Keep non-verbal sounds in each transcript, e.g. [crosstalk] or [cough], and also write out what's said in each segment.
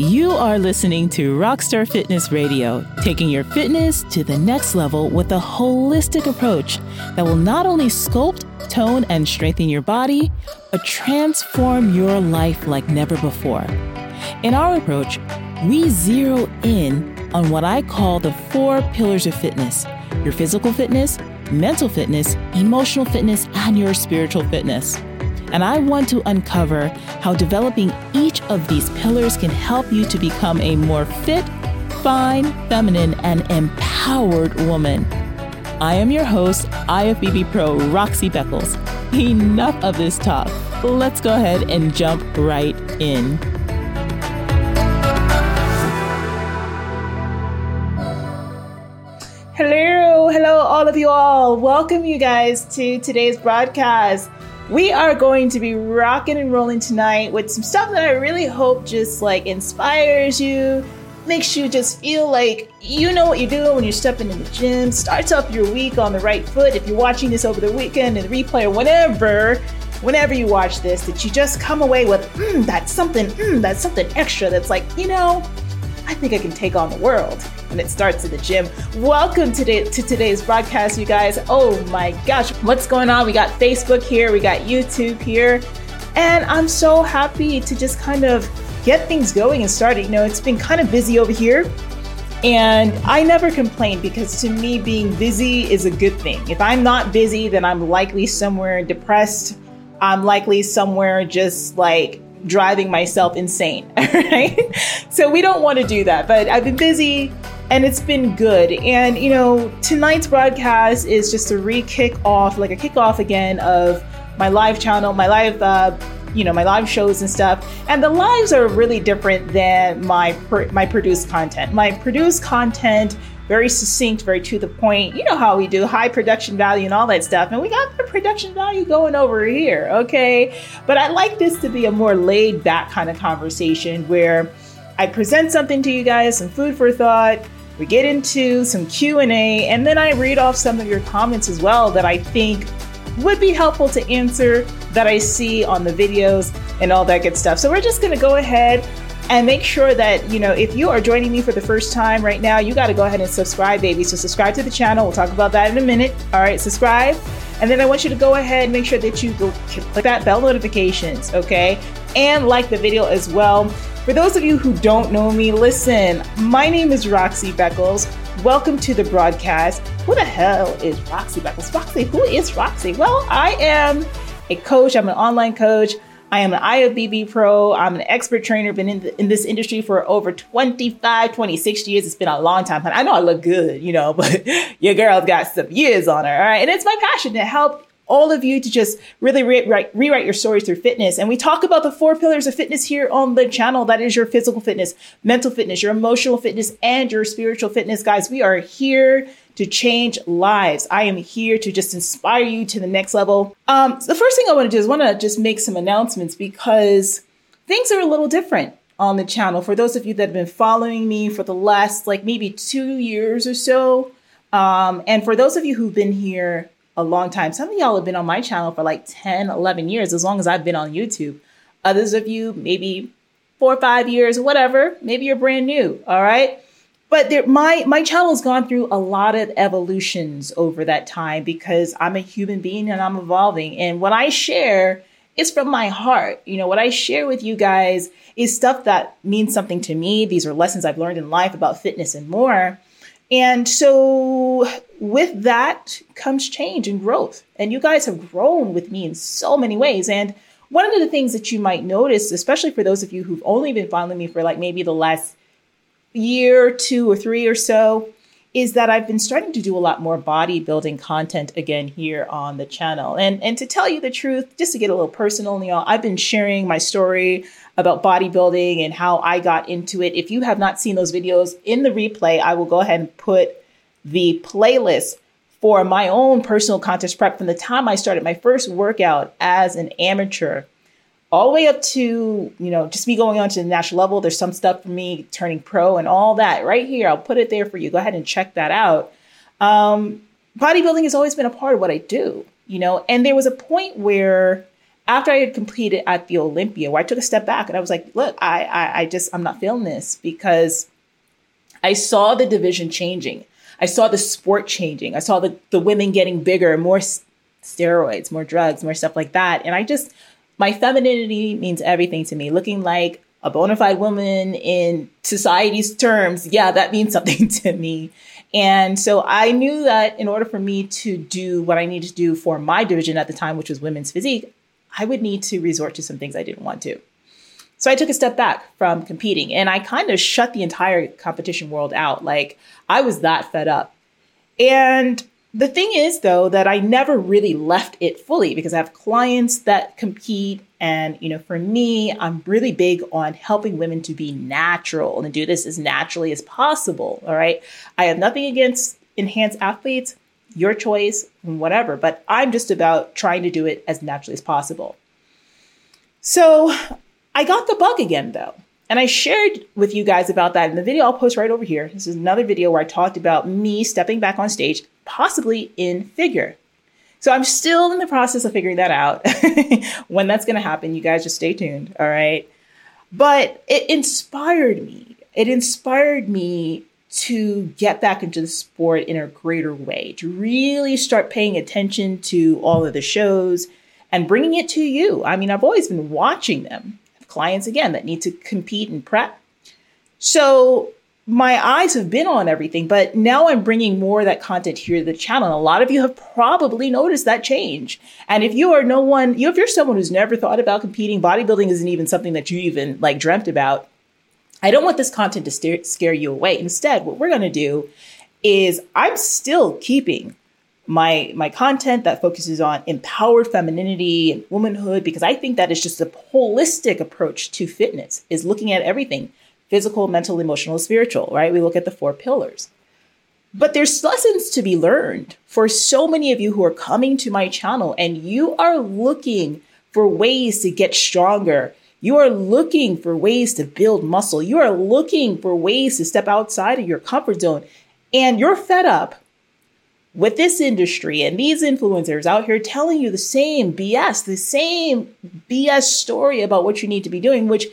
You are listening to Roxstar Fitness Radio, taking your fitness to the next level with a holistic approach that will not only sculpt, tone, and strengthen your body, but transform your life like never before. In our approach, we zero in on what I call the four pillars of fitness your physical fitness, mental fitness, emotional fitness, and your spiritual fitness. And I want to uncover how developing each of these pillars can help you to become a more fit, fine, feminine, and empowered woman. I am your host, IFBB Pro Roxy Beckles. Enough of this talk. Let's go ahead and jump right in. Hello, hello, all of you all. Welcome, you guys, to today's broadcast. We are going to be rocking and rolling tonight with some stuff that I really hope just like inspires you, makes you just feel like you know what you're doing when you're stepping in the gym, starts off your week on the right foot. If you're watching this over the weekend and replay or whatever, whenever you watch this, that you just come away with, mm, that's something, mm, that's something extra that's like, you know, I think I can take on the world. And it starts in the gym. Welcome today to today's broadcast, you guys. Oh my gosh, what's going on? We got Facebook here, we got YouTube here, and I'm so happy to just kind of get things going and started. You know, it's been kind of busy over here. And I never complain because to me, being busy is a good thing. If I'm not busy, then I'm likely somewhere depressed. I'm likely somewhere just like driving myself insane, [laughs] right? So we don't want to do that. But I've been busy and it's been good. And you know, tonight's broadcast is just a re-kick off, like a kickoff again of my live channel, my live, uh, you know, my live shows and stuff. And the lives are really different than my my produced content. My produced content very succinct, very to the point. You know how we do high production value and all that stuff. And we got the production value going over here, okay? But I like this to be a more laid back kind of conversation where I present something to you guys, some food for thought. We get into some Q&A and then I read off some of your comments as well that I think would be helpful to answer that I see on the videos and all that good stuff. So we're just going to go ahead and make sure that, you know, if you are joining me for the first time right now, you got to go ahead and subscribe, baby. So subscribe to the channel. We'll talk about that in a minute. All right, subscribe. And then I want you to go ahead and make sure that you go click that bell notifications, okay? And like the video as well. For those of you who don't know me, listen, my name is Roxy Beckles. Welcome to the broadcast. Who the hell is Roxy Beckles? Roxy, who is Roxy? Well, I am a coach, I'm an online coach. I am an IFBB pro. I'm an expert trainer, been in, the, in this industry for over 25, 26 years. It's been a long time. I know I look good, you know, [laughs] but your girl's got some years on her. All right. And it's my passion to help all of you to just really rewrite, rewrite your stories through fitness. And we talk about the four pillars of fitness here on the channel. That is your physical fitness, mental fitness, your emotional fitness, and your spiritual fitness. Guys, we are here to change lives. I am here to just inspire you to the next level. Um, so the first thing I want to do is want to just make some announcements because things are a little different on the channel. For those of you that have been following me for the last like maybe two years or so, um, and for those of you who've been here a long time, some of y'all have been on my channel for like 10, 11 years, as long as I've been on YouTube. Others of you, maybe four or five years, whatever. Maybe you're brand new. All right but there, my my channel's gone through a lot of evolutions over that time because I'm a human being and I'm evolving. And what I share is from my heart. You know, what I share with you guys is stuff that means something to me. These are lessons I've learned in life about fitness and more. And so with that comes change and growth. And you guys have grown with me in so many ways. And one of the things that you might notice, especially for those of you who've only been following me for like maybe the last year, two or three or so, is that I've been starting to do a lot more bodybuilding content again here on the channel. And and to tell you the truth, just to get a little personal, know, I've been sharing my story about bodybuilding and how I got into it. If you have not seen those videos in the replay, I will go ahead and put the playlist for my own personal contest prep from the time I started my first workout as an amateur all the way up to you know just me going on to the national level there's some stuff for me turning pro and all that right here i'll put it there for you go ahead and check that out um, bodybuilding has always been a part of what i do you know and there was a point where after I had completed at the Olympia, where I took a step back and I was like, look, I, I, I just, I'm not feeling this because I saw the division changing. I saw the sport changing. I saw the, the women getting bigger, more steroids, more drugs, more stuff like that. And I just, my femininity means everything to me. Looking like a bona fide woman in society's terms, yeah, that means [laughs] something to me. And so I knew that in order for me to do what I needed to do for my division at the time, which was women's physique, I would need to resort to some things I didn't want to. So I took a step back from competing and I kind of shut the entire competition world out. Like I was that fed up. And the thing is, though, that I never really left it fully because I have clients that compete. And, you know, for me, I'm really big on helping women to be natural and do this as naturally as possible. All right. I have nothing against enhanced athletes, your choice, whatever, but I'm just about trying to do it as naturally as possible. So I got the bug again, though. And I shared with you guys about that in the video I'll post right over here. This is another video where I talked about me stepping back on stage, possibly in figure. So I'm still in the process of figuring that out. [laughs] when that's going to happen, you guys just stay tuned. All right. But it inspired me. It inspired me to get back into the sport in a greater way, to really start paying attention to all of the shows and bringing it to you. I mean, I've always been watching them clients again that need to compete and prep. So my eyes have been on everything, but now I'm bringing more of that content here to the channel. And a lot of you have probably noticed that change. And if you are no one, you if you're someone who's never thought about competing, bodybuilding isn't even something that you even like dreamt about. I don't want this content to scare you away. Instead, what we're going to do is I'm still keeping my my content that focuses on empowered femininity and womanhood because I think that is just a holistic approach to fitness is looking at everything physical, mental, emotional, spiritual, right? We look at the four pillars. But there's lessons to be learned for so many of you who are coming to my channel and you are looking for ways to get stronger. You are looking for ways to build muscle. You are looking for ways to step outside of your comfort zone and you're fed up with this industry and these influencers out here telling you the same BS, the same BS story about what you need to be doing, which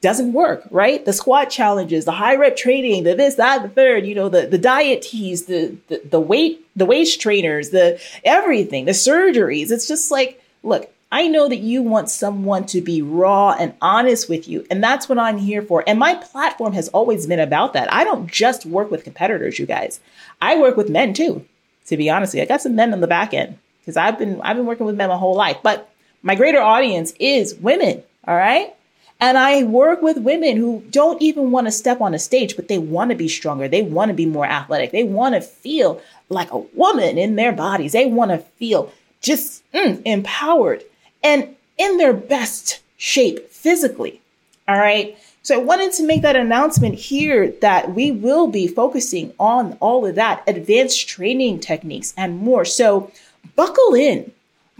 doesn't work, right? The squat challenges, the high rep training, the this, that, the third, you know, the, the diet teas, the, the, the weight, the waist trainers, the everything, the surgeries. It's just like, look, I know that you want someone to be raw and honest with you. And that's what I'm here for. And my platform has always been about that. I don't just work with competitors, you guys. I work with men too to be honest with you. I got some men on the back end because I've been I've been working with men my whole life. But my greater audience is women, all right? And I work with women who don't even want to step on a stage, but they want to be stronger. They want to be more athletic. They want to feel like a woman in their bodies. They want to feel just mm, empowered and in their best shape physically. All right. So I wanted to make that announcement here that we will be focusing on all of that, advanced training techniques and more. So buckle in,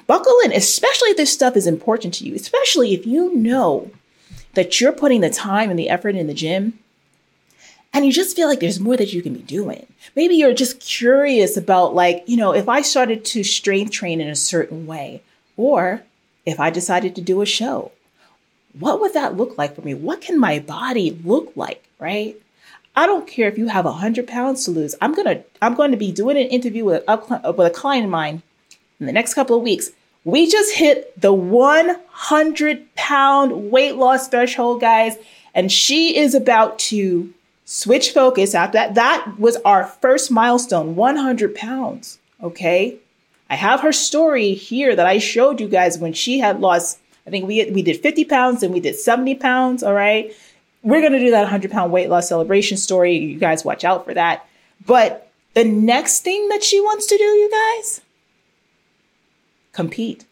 buckle in, especially if this stuff is important to you, especially if you know that you're putting the time and the effort in the gym and you just feel like there's more that you can be doing. Maybe you're just curious about like, you know, if I started to strength train in a certain way or if I decided to do a show what would that look like for me? What can my body look like, right? I don't care if you have a hundred pounds to lose. I'm gonna I'm going to be doing an interview with a, with a client of mine in the next couple of weeks. We just hit the 100 pound weight loss threshold, guys, and she is about to switch focus after that. That was our first milestone, 100 pounds. Okay, I have her story here that I showed you guys when she had lost I think we we did 50 pounds and we did 70 pounds. All right. We're going to do that 100 pound weight loss celebration story. You guys watch out for that. But the next thing that she wants to do, you guys, compete.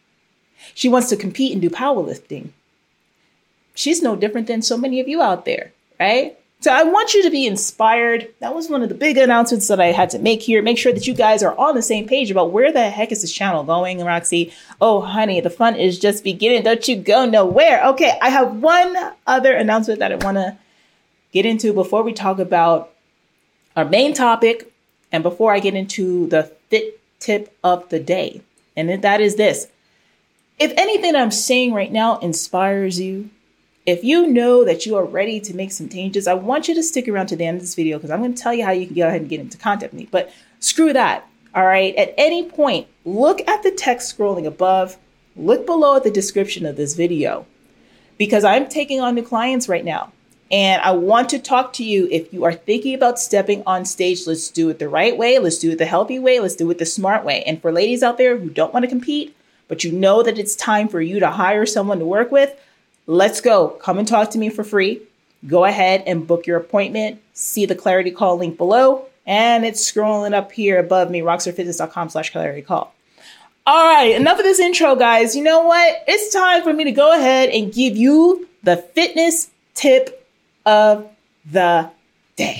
She wants to compete and do powerlifting. She's no different than so many of you out there, right? So I want you to be inspired. That was one of the big announcements that I had to make here. Make sure that you guys are on the same page about where the heck is this channel going, Roxy. Oh, honey, the fun is just beginning. Don't you go nowhere. Okay, I have one other announcement that I want to get into before we talk about our main topic and before I get into the fit tip of the day. And that is this If anything I'm saying right now inspires you, if you know that you are ready to make some changes, I want you to stick around to the end of this video because I'm going to tell you how you can go ahead and get into contact me. But screw that. All right. At any point, look at the text scrolling above, look below at the description of this video because I'm taking on new clients right now. And I want to talk to you if you are thinking about stepping on stage, let's do it the right way. Let's do it the healthy way. Let's do it the smart way. And for ladies out there who don't want to compete, but you know that it's time for you to hire someone to work with, let's go. Come and talk to me for free. Go ahead and book your appointment. See the clarity call link below. And it's scrolling up here above me, roxstarfitness.com slash clarity call. All right, enough of this intro, guys. You know what? It's time for me to go ahead and give you the fitness tip of the day.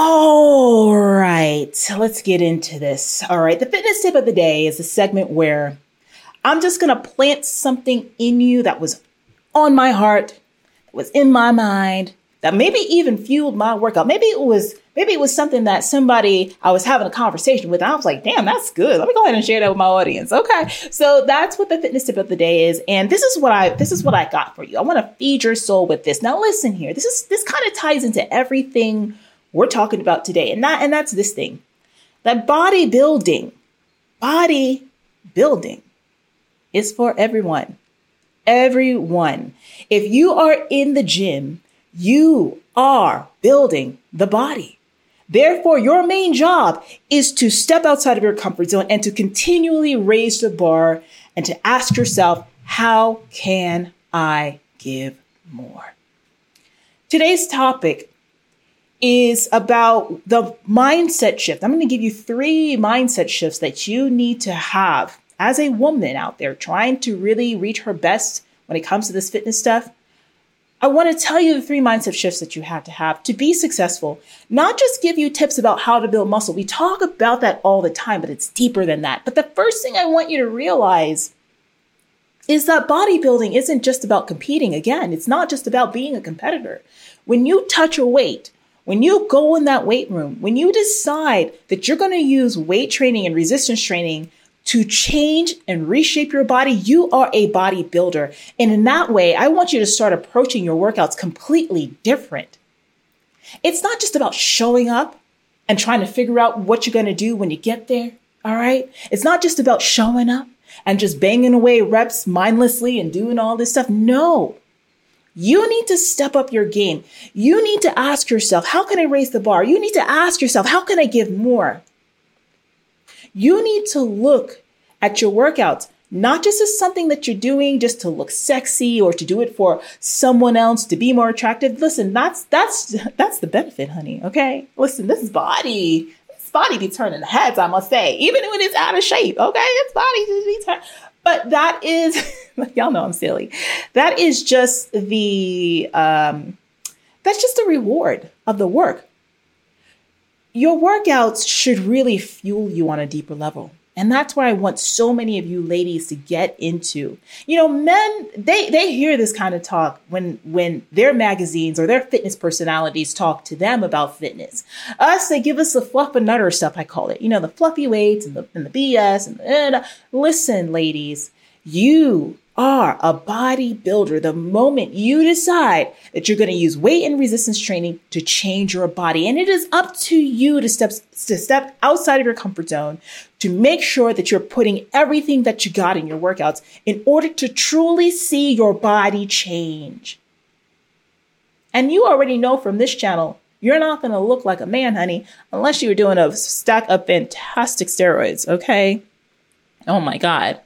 All right, let's get into this. All right, the fitness tip of the day is a segment where I'm just going to plant something in you that was on my heart, that was in my mind, that maybe even fueled my workout. Maybe it was maybe it was something that somebody I was having a conversation with. I was like, damn, that's good. Let me go ahead and share that with my audience. Okay. So that's what the fitness tip of the day is. And this is what I this is what I got for you. I want to feed your soul with this. Now listen here. This is this kind of ties into everything we're talking about today. And that and that's this thing. That bodybuilding, body building is for everyone. Everyone. If you are in the gym you are building the body. Therefore, your main job is to step outside of your comfort zone and to continually raise the bar and to ask yourself, how can I give more? Today's topic is about the mindset shift. I'm going to give you three mindset shifts that you need to have as a woman out there trying to really reach her best when it comes to this fitness stuff. I want to tell you the three mindset shifts that you have to have to be successful, not just give you tips about how to build muscle. We talk about that all the time, but it's deeper than that. But the first thing I want you to realize is that bodybuilding isn't just about competing. Again, it's not just about being a competitor. When you touch a weight, when you go in that weight room, when you decide that you're going to use weight training and resistance training to change and reshape your body, you are a bodybuilder. And in that way, I want you to start approaching your workouts completely different. It's not just about showing up and trying to figure out what you're going to do when you get there. All right. It's not just about showing up and just banging away reps mindlessly and doing all this stuff. No. You need to step up your game. You need to ask yourself, how can I raise the bar? You need to ask yourself, how can I give more? You need to look at your workouts not just as something that you're doing just to look sexy or to do it for someone else to be more attractive. Listen, that's that's that's the benefit, honey. Okay, listen, this is body, this body be turning heads. I must say, even when it's out of shape. Okay, its body just be turning. But that is, [laughs] y'all know I'm silly. That is just the um, that's just the reward of the work your workouts should really fuel you on a deeper level. And that's where I want so many of you ladies to get into. You know, men, they they hear this kind of talk when when their magazines or their fitness personalities talk to them about fitness. Us, they give us the fluff and nutter stuff, I call it. You know, the fluffy weights and the and the BS and, the, and listen, ladies, you are a bodybuilder the moment you decide that you're going to use weight and resistance training to change your body. And it is up to you to step, to step outside of your comfort zone to make sure that you're putting everything that you got in your workouts in order to truly see your body change. And you already know from this channel, you're not going to look like a man, honey, unless you're doing a stack of fantastic steroids, okay? Oh my God.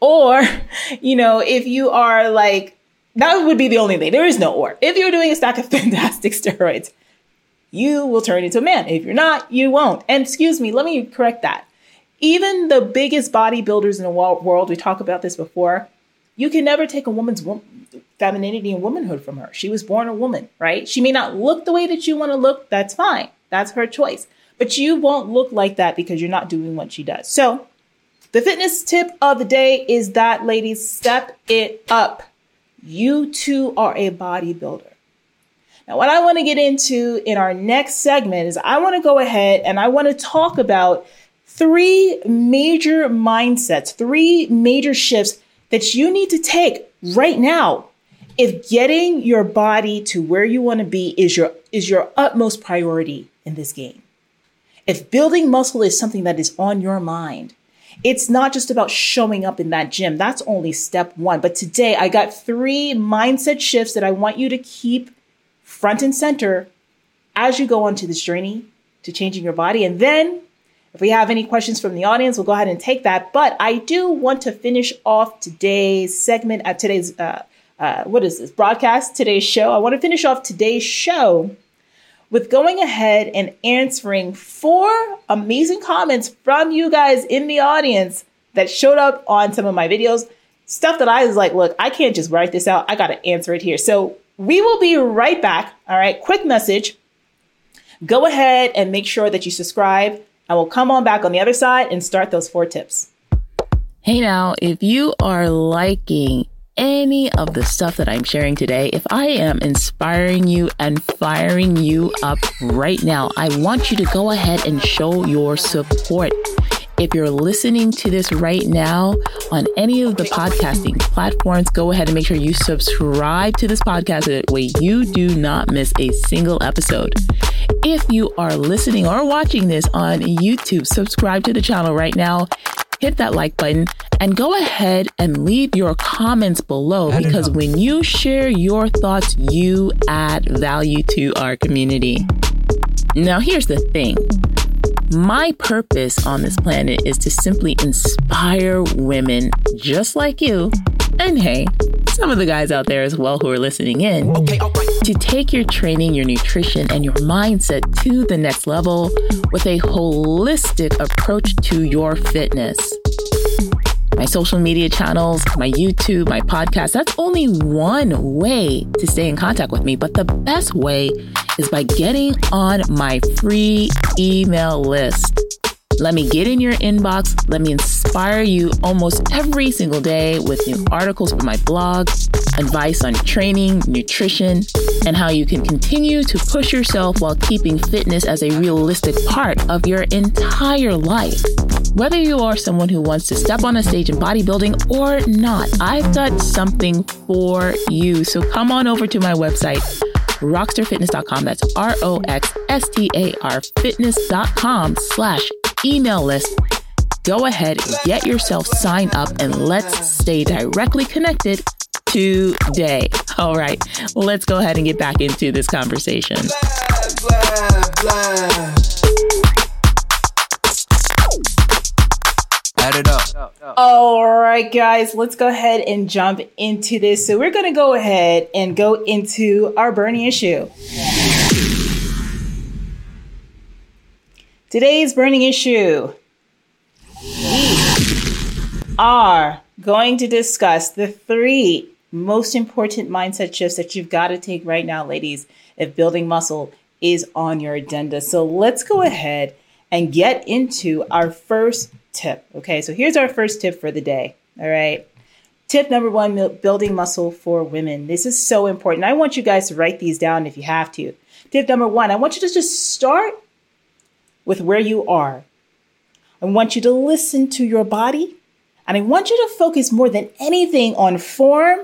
Or, [laughs] you know, if you are like, that would be the only thing. There is no or. If you're doing a stack of [laughs] fantastic steroids, you will turn into a man. If you're not, you won't. And excuse me, let me correct that. Even the biggest bodybuilders in the world, we talked about this before, you can never take a woman's femininity and womanhood from her. She was born a woman, right? She may not look the way that you want to look. That's fine. That's her choice. But you won't look like that because you're not doing what she does. So the fitness tip of the day is that, ladies, step it up. You too are a bodybuilder. Now, what I want to get into in our next segment is I want to go ahead and I want to talk about three major mindsets, three major shifts that you need to take right now if getting your body to where you want to be is your is your utmost priority in this game. If building muscle is something that is on your mind, it's not just about showing up in that gym. That's only step 1. But today I got 3 mindset shifts that I want you to keep front and center as you go onto this journey to changing your body and then if we have any questions from the audience, we'll go ahead and take that. But I do want to finish off today's segment at today's uh, uh, what is this? Broadcast? Today's show. I want to finish off today's show with going ahead and answering four amazing comments from you guys in the audience that showed up on some of my videos. Stuff that i was like look i can't just write this out. I gotta answer it here. So we will be right back. All right quick message. Go ahead and make sure that you subscribe and we'll come on back on the other side and start those four tips Hey now, if you are liking any of the stuff that I'm sharing today, if I am inspiring you and firing you up right now, I want you to go ahead and show your support. If you're listening to this right now on any of the podcasting platforms, go ahead and make sure you subscribe to this podcast so that way you do not miss a single episode. If you are listening or watching this on YouTube, subscribe to the channel right now hit that like button and go ahead and leave your comments below because when you share your thoughts, you add value to our community. Now, here's the thing. My purpose on this planet is to simply inspire women just like you, and hey, some of the guys out there as well who are listening in, okay, right. to take your training, your nutrition, and your mindset to the next level with a holistic approach to your fitness my social media channels, my YouTube, my podcast. That's only one way to stay in contact with me. But the best way is by getting on my free email list. Let me get in your inbox. Let me inspire you almost every single day with new articles from my blog, advice on training, nutrition, and how you can continue to push yourself while keeping fitness as a realistic part of your entire life. Whether you are someone who wants to step on a stage in bodybuilding or not, I've got something for you. So come on over to my website, roxstarfitness.com. That's R O X S T A R fitness.com slash email list. Go ahead, get yourself signed up, and let's stay directly connected today. All right, let's go ahead and get back into this conversation. Blah, blah, blah. Add it up. All right, guys, let's go ahead and jump into this. So, we're to go ahead and go into our burning issue. Today's burning issue. We are going to discuss the three most important mindset shifts that you've got to take right now, ladies, if building muscle is on your agenda. So let's go ahead and get into our first tip. Okay, so here's our first tip for the day. All right. Tip number one building muscle for women. This is so important. I want you guys to write these down if you have to. Tip number one I want you to just start with where you are. I want you to listen to your body, and I want you to focus more than anything on form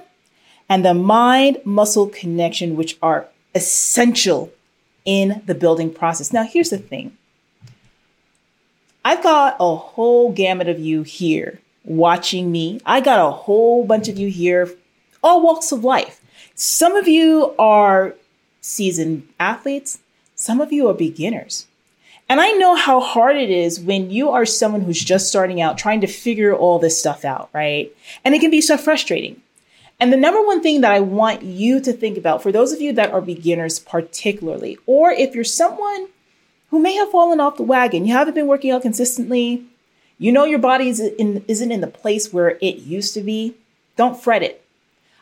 and the mind muscle connection, which are essential in the building process. Now, here's the thing I've got a whole gamut of you here watching me. I got a whole bunch of you here, all walks of life. Some of you are seasoned athletes, some of you are beginners. And I know how hard it is when you are someone who's just starting out trying to figure all this stuff out, right? And it can be so frustrating. And the number one thing that I want you to think about for those of you that are beginners, particularly, or if you're someone who may have fallen off the wagon, you haven't been working out consistently, you know your body is in, isn't in the place where it used to be, don't fret it.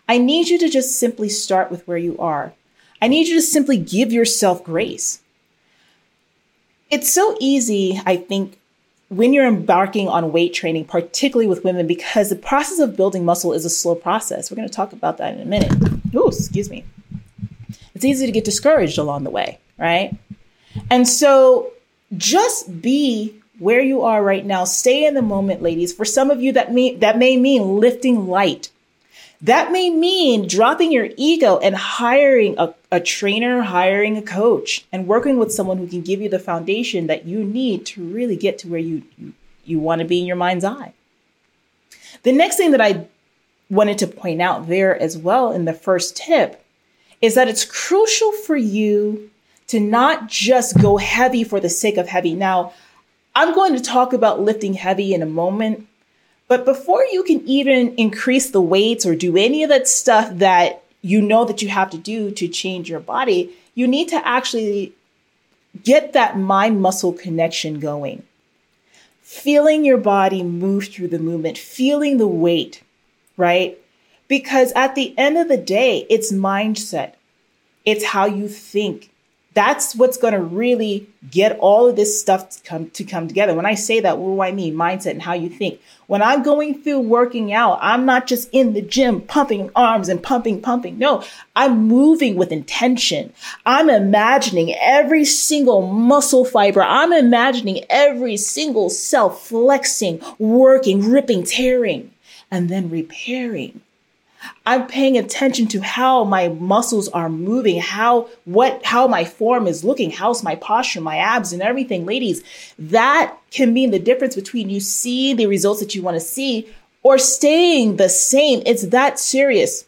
I need you to just simply start with where you are. I need you to simply give yourself grace. It's so easy, I think, when you're embarking on weight training, particularly with women, because the process of building muscle is a slow process. We're going to talk about that in a minute. Oh, excuse me. It's it's easy to get discouraged along the way, right? And so just be where you are right now. Stay in the moment, ladies. For some of you that may that may mean lifting light. That may mean dropping your ego and hiring a, a trainer, hiring a coach, and working with someone who can give you the foundation that you need to really get to where you, you want to be in your mind's eye. The next thing that I wanted to point out there as well in the first tip is that it's crucial for you to not just go heavy for the sake of heavy. Now, I'm going to talk about lifting heavy in a moment, but before you can even increase the weights or do any of that stuff that you know that you have to do to change your body, you need to actually get that mind muscle connection going. Feeling your body move through the movement, feeling the weight, right? Because at the end of the day, it's mindset. It's how you think that's what's going to really get all of this stuff to come to come together. When I say that, what do I mean? Mindset and how you think. When I'm going through working out, I'm not just in the gym pumping arms and pumping, pumping. No, I'm moving with intention. I'm imagining every single muscle fiber. I'm imagining every single cell flexing, working, ripping, tearing, and then repairing I'm paying attention to how my muscles are moving, how what how my form is looking, how's my posture, my abs and everything. Ladies, that can mean the difference between you see the results that you want to see or staying the same. It's that serious.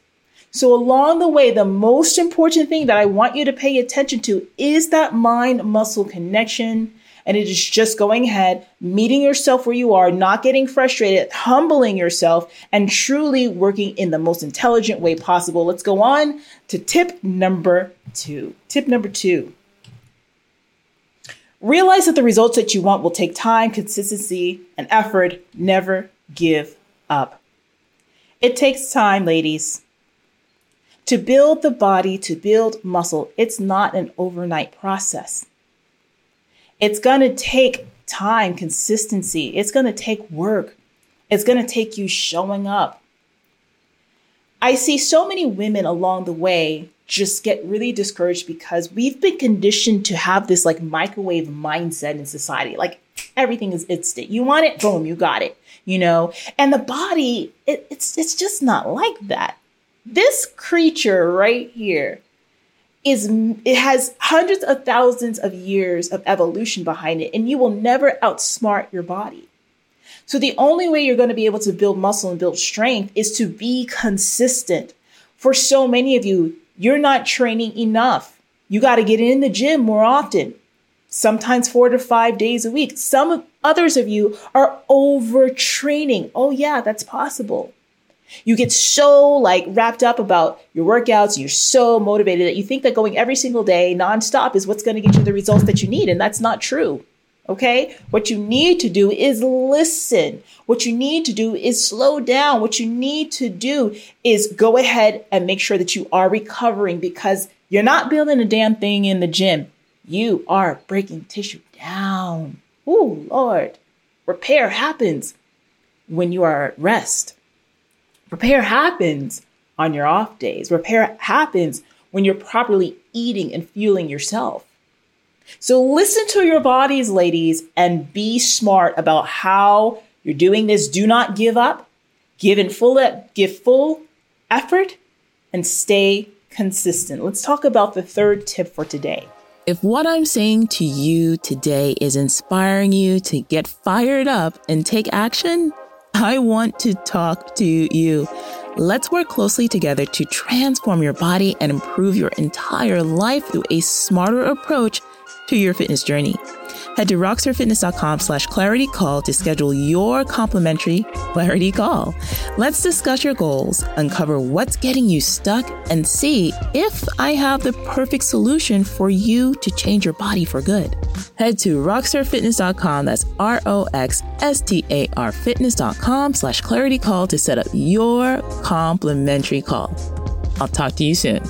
So along the way, the most important thing that I want you to pay attention to is that mind muscle connection and it is just going ahead, meeting yourself where you are, not getting frustrated, humbling yourself, and truly working in the most intelligent way possible. Let's go on to tip number two. Tip number two. Realize that the results that you want will take time, consistency, and effort. Never give up. It takes time, ladies. To build the body, to build muscle, it's not an overnight process. It's going to take time, consistency. It's going to take work. It's going to take you showing up. I see so many women along the way just get really discouraged because we've been conditioned to have this like microwave mindset in society. Like everything is instant. You want it, boom, you got it. You know, and the body, it, it's it's just not like that. This creature right here is it has hundreds of thousands of years of evolution behind it and you will never outsmart your body. So the only way you're going to be able to build muscle and build strength is to be consistent. For so many of you you're not training enough. You got to get in the gym more often sometimes four to five days a week. Some others of you are overtraining. Oh yeah that's possible you get so like wrapped up about your workouts, you're so motivated that you think that going every single day nonstop is what's going to get you the results that you need. And that's not true. Okay. What you need to do is listen. What you need to do is slow down. What you need to do is go ahead and make sure that you are recovering because you're not building a damn thing in the gym. You are breaking tissue down. Oh, Lord. Repair happens when you are at rest. Repair happens on your off days. Repair happens when you're properly eating and fueling yourself. So listen to your bodies, ladies, and be smart about how you're doing this. Do not give up. Give in full give full effort and stay consistent. Let's talk about the third tip for today. If what I'm saying to you today is inspiring you to get fired up and take action, I want to talk to you. Let's work closely together to transform your body and improve your entire life through a smarter approach to your fitness journey. Head to roxstarfitness.com slash clarity call to schedule your complimentary clarity call. Let's discuss your goals, uncover what's getting you stuck, and see if I have the perfect solution for you to change your body for good. Head to roxstarfitness.com, that's R-O-X-S-T-A-R fitness.com slash clarity call to set up your complimentary call. I'll talk to you soon.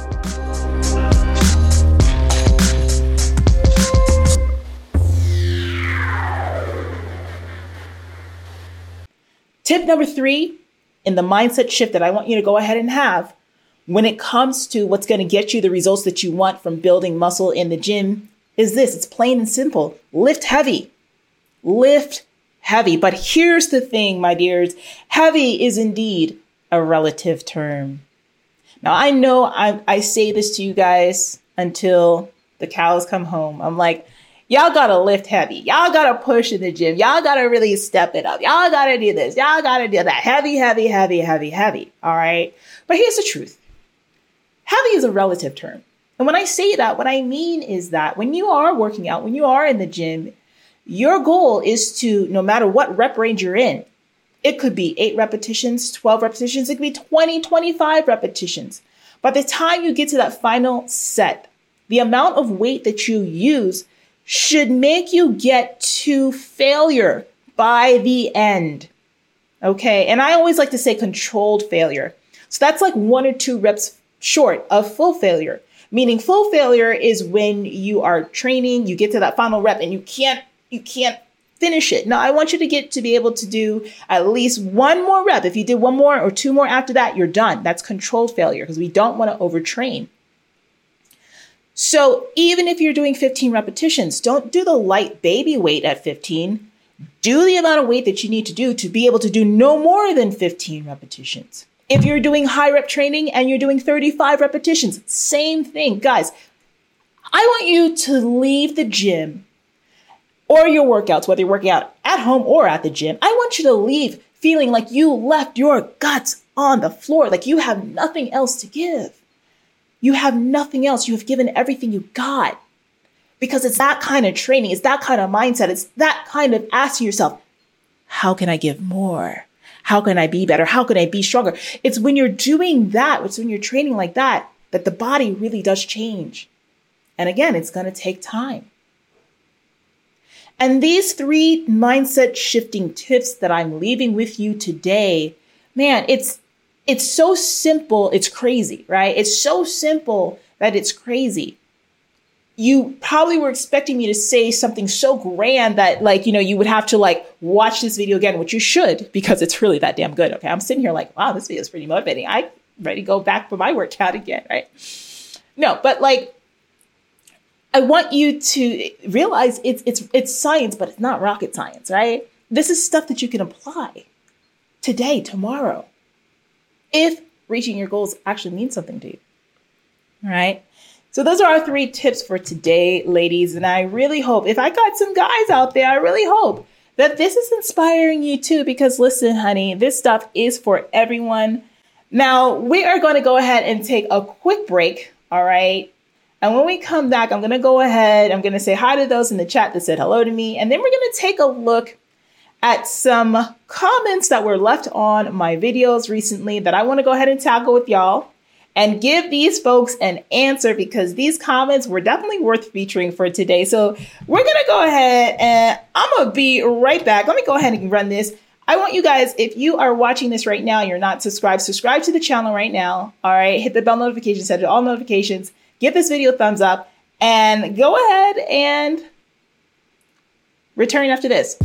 Tip number three in the mindset shift that I want you to go ahead and have when it comes to what's going to get you the results that you want from building muscle in the gym is this it's plain and simple lift heavy. Lift heavy. But here's the thing, my dears heavy is indeed a relative term. Now, I know I, I say this to you guys until the cows come home. I'm like, y'all gotta lift heavy. Y'all gotta push in the gym. Y'all gotta really step it up. Y'all gotta do this. Y'all gotta do that. Heavy, heavy, heavy, heavy, heavy. All right. But here's the truth heavy is a relative term. And when I say that, what I mean is that when you are working out, when you are in the gym, your goal is to, no matter what rep range you're in, it could be eight repetitions, 12 repetitions, it could be 20, 25 repetitions. By the time you get to that final set, the amount of weight that you use should make you get to failure by the end. Okay. And I always like to say controlled failure. So that's like one or two reps short of full failure. Meaning full failure is when you are training, you get to that final rep and you can't you can't finish it. Now, I want you to get to be able to do at least one more rep. If you did one more or two more after that, you're done. That's controlled failure because we don't want to overtrain. So, even if you're doing 15 repetitions, don't do the light baby weight at 15. Do the amount of weight that you need to do to be able to do no more than 15 repetitions. If you're doing high rep training and you're doing 35 repetitions, same thing. Guys, I want you to leave the gym or your workouts, whether you're working out at home or at the gym, I want you to leave feeling like you left your guts on the floor, like you have nothing else to give. You have nothing else. You have given everything you got because it's that kind of training. It's that kind of mindset. It's that kind of asking yourself, how can I give more? How can I be better? How can I be stronger? It's when you're doing that, it's when you're training like that, that the body really does change. And again, it's going to take time. And these three mindset shifting tips that I'm leaving with you today, man, it's it's so simple, it's crazy, right? It's so simple that it's crazy. You probably were expecting me to say something so grand that like, you know, you would have to like watch this video again, which you should because it's really that damn good. Okay. I'm sitting here like, wow, this video is pretty motivating. I ready to go back for my workout again, right? No, but like I want you to realize it's it's it's science, but it's not rocket science, right? This is stuff that you can apply today, tomorrow, if reaching your goals actually means something to you. All right. So those are our three tips for today, ladies. And I really hope if I got some guys out there, I really hope that this is inspiring you too, because listen, honey, this stuff is for everyone. Now we are going to go ahead and take a quick break. All right. And when we come back, I'm going to go ahead, I'm going to say hi to those in the chat that said hello to me. And then we're going to take a look at some comments that were left on my videos recently that I want to go ahead and tackle with y'all and give these folks an answer because these comments were definitely worth featuring for today. So we're going to go ahead and I'm going to be right back. Let me go ahead and run this. I want you guys, if you are watching this right now, you're not subscribed, subscribe to the channel right now. All right. Hit the bell notification, set it all notifications give this video a thumbs up, and go ahead and return after this.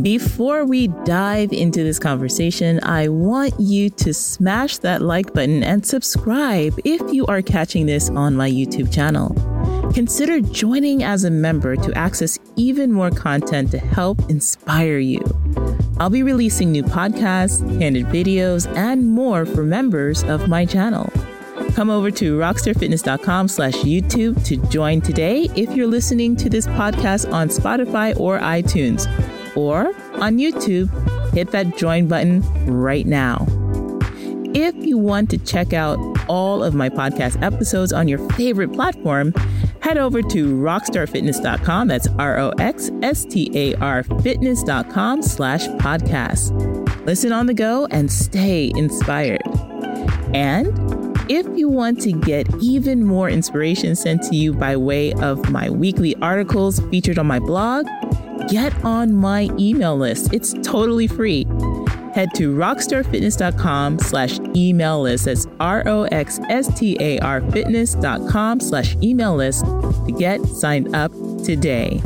Before we dive into this conversation, I want you to smash that like button and subscribe if you are catching this on my YouTube channel. Consider joining as a member to access even more content to help inspire you. I'll be releasing new podcasts, candid videos, and more for members of my channel. Come over to roxstarfitness.com slash YouTube to join today if you're listening to this podcast on Spotify or iTunes. Or on YouTube, hit that join button right now. If you want to check out all of my podcast episodes on your favorite platform, head over to roxstarfitness.com. That's R O X S T A R fitness.com slash podcast. Listen on the go and stay inspired. And if you want to get even more inspiration sent to you by way of my weekly articles featured on my blog, get on my email list. It's totally free. Head to roxstarfitness.com slash email list. That's R-O-X-S-T-A-R fitness.com slash email list to get signed up today.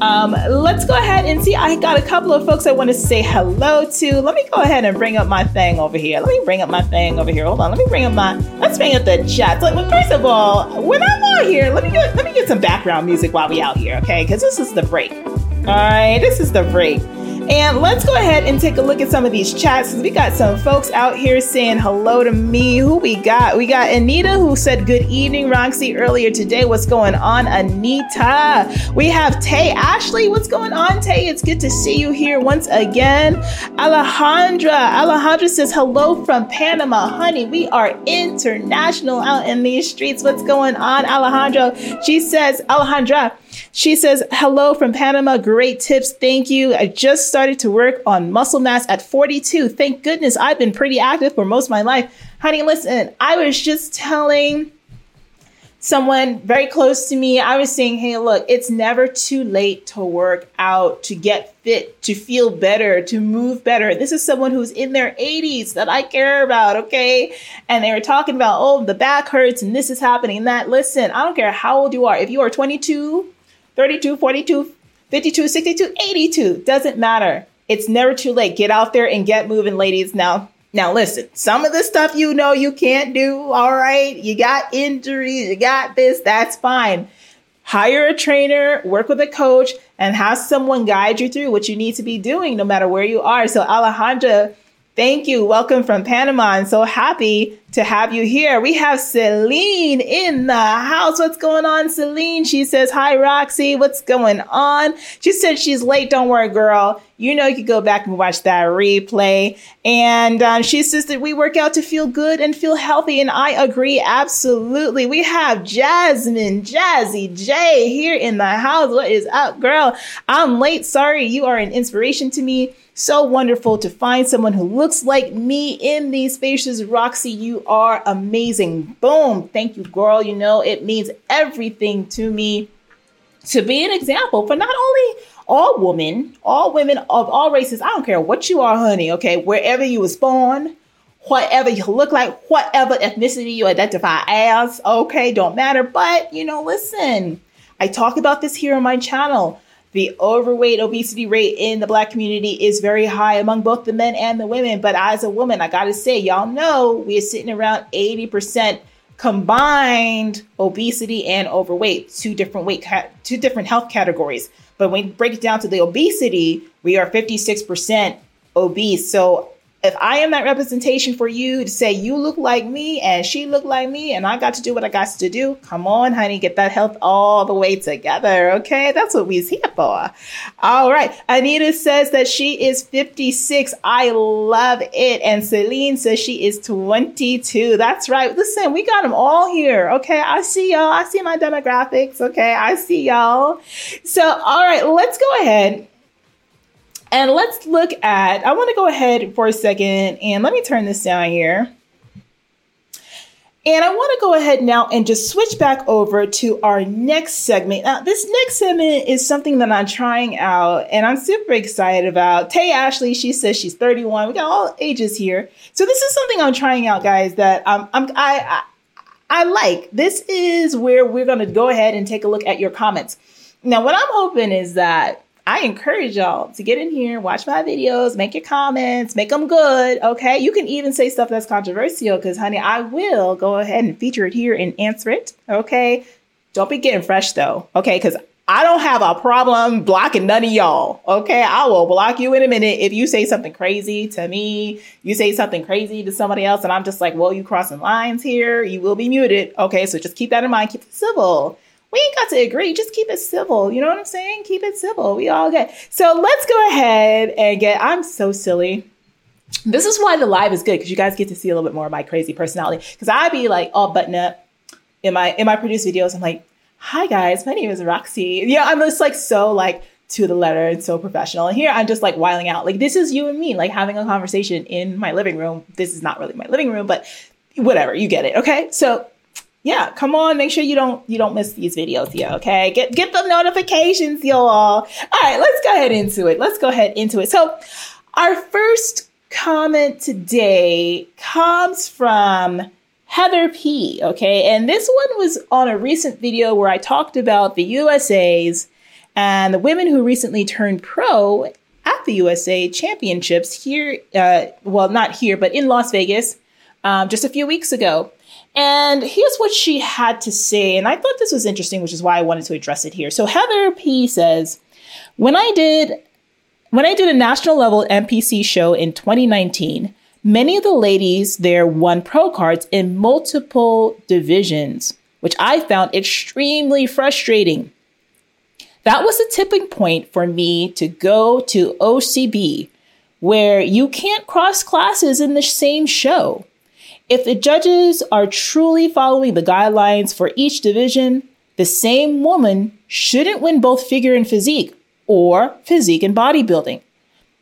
Um, let's go ahead and see. I got a couple of folks I want to say hello to. Let me go ahead and bring up my thing over here. Let me bring up my thing over here. Hold on. Let me bring up my. Let's bring up the chat. So, well, first of all, when I'm out here, let me get let me get some background music while we out here, okay? Because this is the break. All right, this is the break. And let's go ahead and take a look at some of these chats. because We got some folks out here saying hello to me. Who we got? We got Anita who said good evening, Roxy, earlier today. What's going on, Anita? We have Tay Ashley. What's going on, Tay? It's good to see you here once again. Alejandra. Alejandra says hello from Panama. Honey, we are international out in these streets. What's going on, Alejandro? She says, Alejandra, she says, Hello from Panama. Great tips. Thank you. I just started to work on muscle mass at 42. Thank goodness I've been pretty active for most of my life. Honey, listen, I was just telling someone very close to me, I was saying, hey, look, it's never too late to work out, to get fit, to feel better, to move better. This is someone who's in their 80s that I care about, okay? And they were talking about, oh, the back hurts and this is happening and that. Listen, I don't care how old you are. If you are 22, 32, 42, 52, 62, 82, doesn't matter. It's never too late. Get out there and get moving, ladies. Now, now listen, some of the stuff you know you can't do, all right? You got injuries, you got this, that's fine. Hire a trainer, work with a coach, and have someone guide you through what you need to be doing no matter where you are. So Alejandra Thank you. Welcome from Panama. I'm so happy to have you here. We have Celine in the house. What's going on, Celine? She says, Hi, Roxy. What's going on? She said she's late. Don't worry, girl. You know, you can go back and watch that replay. And um, she says that we work out to feel good and feel healthy. And I agree. Absolutely. We have Jasmine, Jazzy J here in the house. What is up, girl? I'm late. Sorry. You are an inspiration to me. So wonderful to find someone who looks like me in these spaces. Roxy, you are amazing. Boom. Thank you, girl. You know, it means everything to me to be an example for not only all women, all women of all races. I don't care what you are, honey, okay? Wherever you was born, whatever you look like, whatever ethnicity you identify as, okay, don't matter. But, you know, listen, I talk about this here on my channel. The overweight obesity rate in the black community is very high among both the men and the women. But as a woman, I gotta say, y'all know we are sitting around 80% combined obesity and overweight, two different weight, two different health categories. But when you break it down to the obesity, we are 56% obese. So if I am that representation for you to say you look like me and she look like me and I got to do what I got to do, come on, honey, get that health all the way together. Okay, that's what we's here for. All right, Anita says that she is 56. I love it, and Celine says she is 22. That's right. Listen, we got them all here. Okay, I see y'all. I see my demographics. Okay, I see y'all. So, all right, let's go ahead and let's look at, I want to go ahead for a second and let me turn this down here. And I want to go ahead now and just switch back over to our next segment. Now, this next segment is something that I'm trying out and I'm super excited about. Tay Ashley, she says she's 31. We got all ages here. So this is something I'm trying out, guys, that I'm, I, I, I like. This is where we're going to go ahead and take a look at your comments. Now, what I'm hoping is that I encourage y'all to get in here, watch my videos, make your comments, make them good. Okay. You can even say stuff that's controversial because, honey, I will go ahead and feature it here and answer it. Okay. Don't be getting fresh though. Okay. Because I don't have a problem blocking none of y'all. Okay. I will block you in a minute if you say something crazy to me. You say something crazy to somebody else, and I'm just like, well, you crossing lines here. You will be muted. Okay. So just keep that in mind. Keep it civil we ain't got to agree. Just keep it civil. You know what I'm saying? Keep it civil. We all get. So let's go ahead and get. I'm so silly. This is why the live is good because you guys get to see a little bit more of my crazy personality. Because I be like all button up in my in my produced videos. I'm like, hi guys, my name is Roxy. Yeah, I'm just like so like to the letter and so professional. And here I'm just like wiling out. Like this is you and me, like having a conversation in my living room. This is not really my living room, but whatever, you get it. Okay. So yeah, come on, make sure you don't you don't miss these videos here, okay? Get get the notifications, y'all. All right, let's go ahead into it. Let's go ahead into it. So, our first comment today comes from Heather P, okay? And this one was on a recent video where I talked about the USA's And the women who recently turned pro at the USA Championships here, uh, well, not here, but in Las Vegas, um, just a few weeks ago. And here's what she had to say. And I thought this was interesting, which is why I wanted to address it here. So Heather P says, when I did when I did a national level NPC show in 2019, many of the ladies there won pro cards in multiple divisions, which I found extremely frustrating. That was a tipping point for me to go to OCB, where you can't cross classes in the same show. If the judges are truly following the guidelines for each division, the same woman shouldn't win both figure and physique or physique and bodybuilding.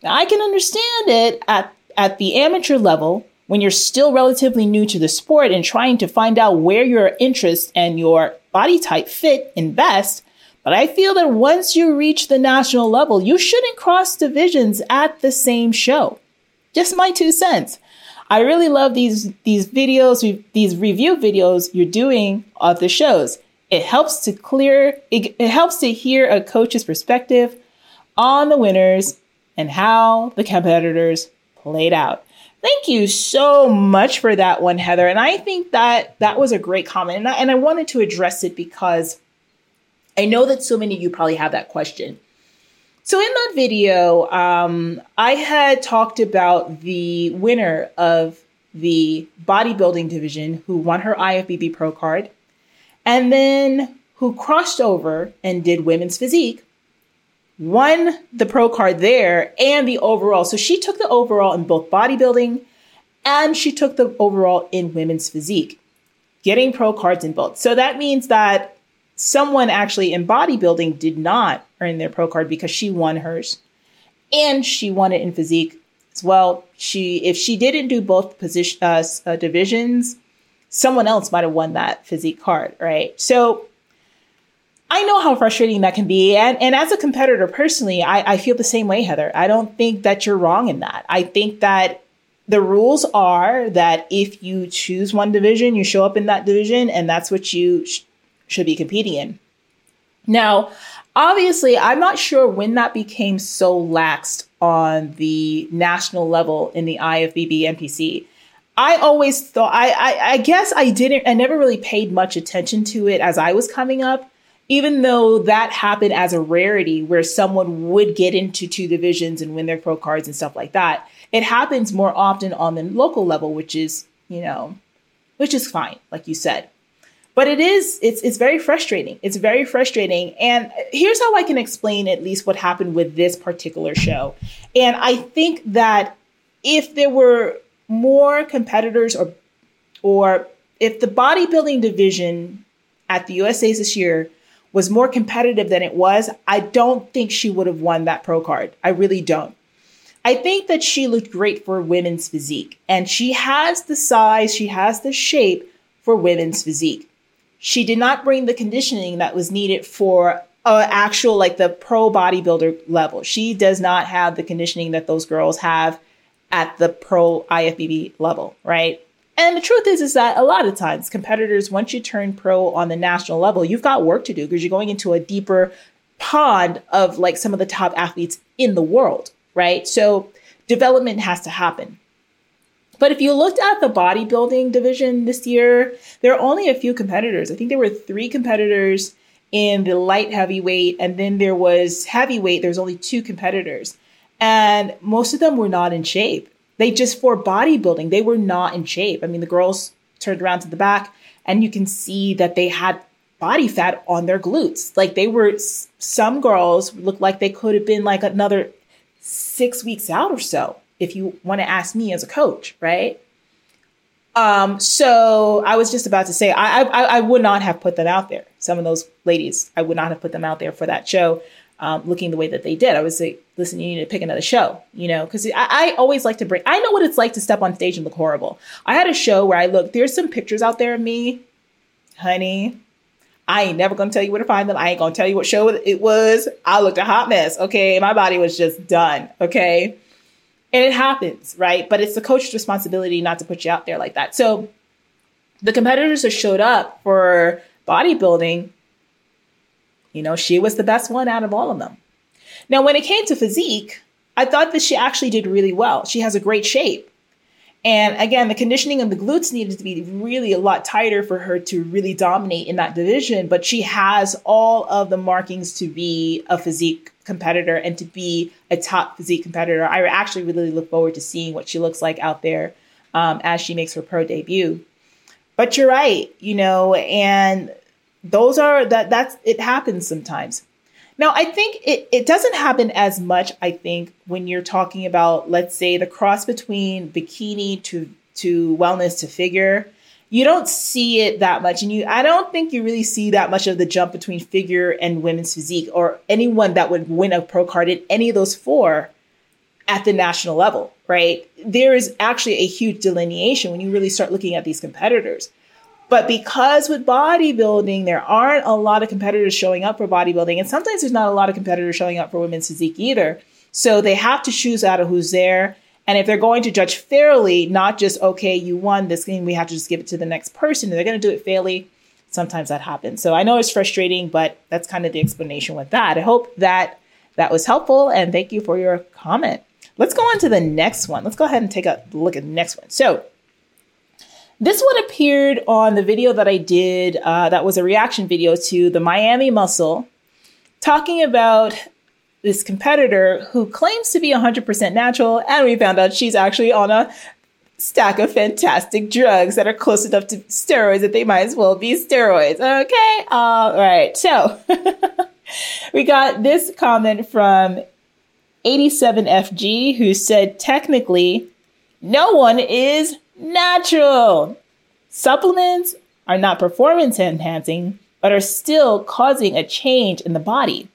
Now, I can understand it at, at the amateur level when you're still relatively new to the sport and trying to find out where your interests and your body type fit in best. But I feel that once you reach the national level, you shouldn't cross divisions at the same show. Just my two cents. I really love these these videos, these review videos you're doing of the shows. It helps to clear it, it helps to hear a coach's perspective on the winners and how the competitors played out. Thank you so much for that one, Heather. And I think that that was a great comment. And I, and I wanted to address it because I know that so many of you probably have that question. So in that video, um, I had talked about the winner of the bodybuilding division who won her IFBB Pro card, and then who crossed over and did women's physique, won the pro card there and the overall. So she took the overall in both bodybuilding and she took the overall in women's physique, getting pro cards in both. So that means that someone actually in bodybuilding did not earn their pro card because she won hers and she won it in physique as well. She, if she didn't do both position uh, uh, divisions, someone else might have won that physique card, right? So I know how frustrating that can be. And, and as a competitor personally, I, I feel the same way, Heather. I don't think that you're wrong in that. I think that the rules are that if you choose one division, you show up in that division, and that's what you sh- should be competing in. Now, obviously, I'm not sure when that became so laxed on the national level in the IFBB NPC. I always thought, I, I, I guess I didn't, I never really paid much attention to it as I was coming up, even though that happened as a rarity where someone would get into two divisions and win their pro cards and stuff like that. It happens more often on the local level, which is, you know, which is fine, like you said but it is it's it's very frustrating. It's very frustrating. And here's how i can explain at least what happened with this particular show. And i think that if there were more competitors or or if the bodybuilding division at the USA's this year was more competitive than it was, I don't think she would have won that pro card. I really don't. I think that she looked great for women's physique. And she has the size, she has the shape for women's physique she did not bring the conditioning that was needed for uh, actual like the pro bodybuilder level. She does not have the conditioning that those girls have at the pro IFBB level, right? And the truth is, is that a lot of times competitors, once you turn pro on the national level, you've got work to do because you're going into a deeper pond of like some of the top athletes in the world, right? So development has to happen. But if you looked at the bodybuilding division this year, there are only a few competitors. I think there were three competitors in the light heavyweight, and then there was heavyweight. There's only two competitors, and most of them were not in shape. They just for bodybuilding, they were not in shape. I mean, the girls turned around to the back, and you can see that they had body fat on their glutes. Like they were, some girls looked like they could have been like another six weeks out or so if you want to ask me as a coach, right? Um, so I was just about to say I, I, I would not have put them out there. Some of those ladies, I would not have put them out there for that show, um, looking the way that they did. I was like, listen, you need to pick another show, you know, because I, I always like to bring. I know what it's like to step on stage and look horrible. I had a show where I look. There's some pictures out there of me, honey. I ain't never gonna tell you where to find them. I ain't gonna tell you what show it was. I looked a hot mess. Okay, my body was just done. Okay. And it happens, right? But it's the coach's responsibility not to put you out there like that. So the competitors that showed up for bodybuilding, You know, she was the best one out of all of them. Now, when it came to physique, I thought that she actually did really well. She has a great shape. And again, the conditioning of the glutes needed to be really a lot tighter for her to really dominate in that division. But she has all of the markings to be a physique competitor and to be a top physique competitor. I actually really look forward to seeing what she looks like out there um, as she makes her pro debut. But you're right, you know, and those are that that's it happens sometimes. Now, I think it, it doesn't happen as much, I think, when you're talking about, let's say, the cross between bikini to, to wellness to figure. You don't see it that much. And you I don't think you really see that much of the jump between figure and women's physique or anyone that would win a pro card in any of those four at the national level, right? There is actually a huge delineation when you really start looking at these competitors. But because with bodybuilding, there aren't a lot of competitors showing up for bodybuilding, and sometimes there's not a lot of competitors showing up for women's physique either. So they have to choose out of who's there. And if they're going to judge fairly, not just, okay, you won this game, we have to just give it to the next person, they're going to do it fairly. Sometimes that happens. So I know it's frustrating, but that's kind of the explanation with that. I hope that that was helpful, and thank you for your comment. Let's go on to the next one. Let's go ahead and take a look at the next one. So, this one appeared on the video that I did, uh, that was a reaction video to the Miami Muscle, talking about this competitor who claims to be 100% natural, and we found out she's actually on a stack of fantastic drugs that are close enough to steroids that they might as well be steroids. Okay, all right. So [laughs] we got this comment from 87FG who said, technically, no one is natural. Supplements are not performance enhancing, but are still causing a change in the body.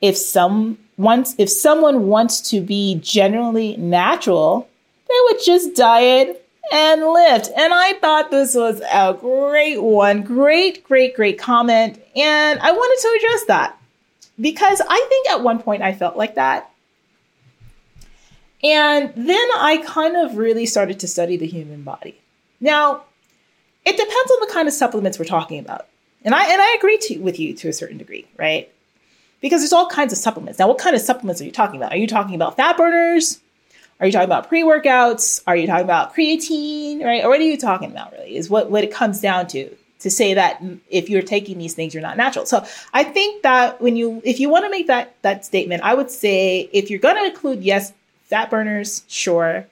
If some wants, if someone wants to be generally natural, they would just diet and lift. And I thought this was a great one. Great, great, great comment. And I wanted to address that because I think at one point I felt like that. And then I kind of really started to study the human body. Now, it depends on the kind of supplements we're talking about. And I and I agree to, with you to a certain degree, right? Because there's all kinds of supplements. Now, what kind of supplements are you talking about? Are you talking about fat burners? Are you talking about pre-workouts? Are you talking about creatine, right? Or what are you talking about really? Is what, what it comes down to to say that if you're taking these things, you're not natural. So I think that when you, if you want to make that that statement, I would say if you're going to include yes, fat burners, sure.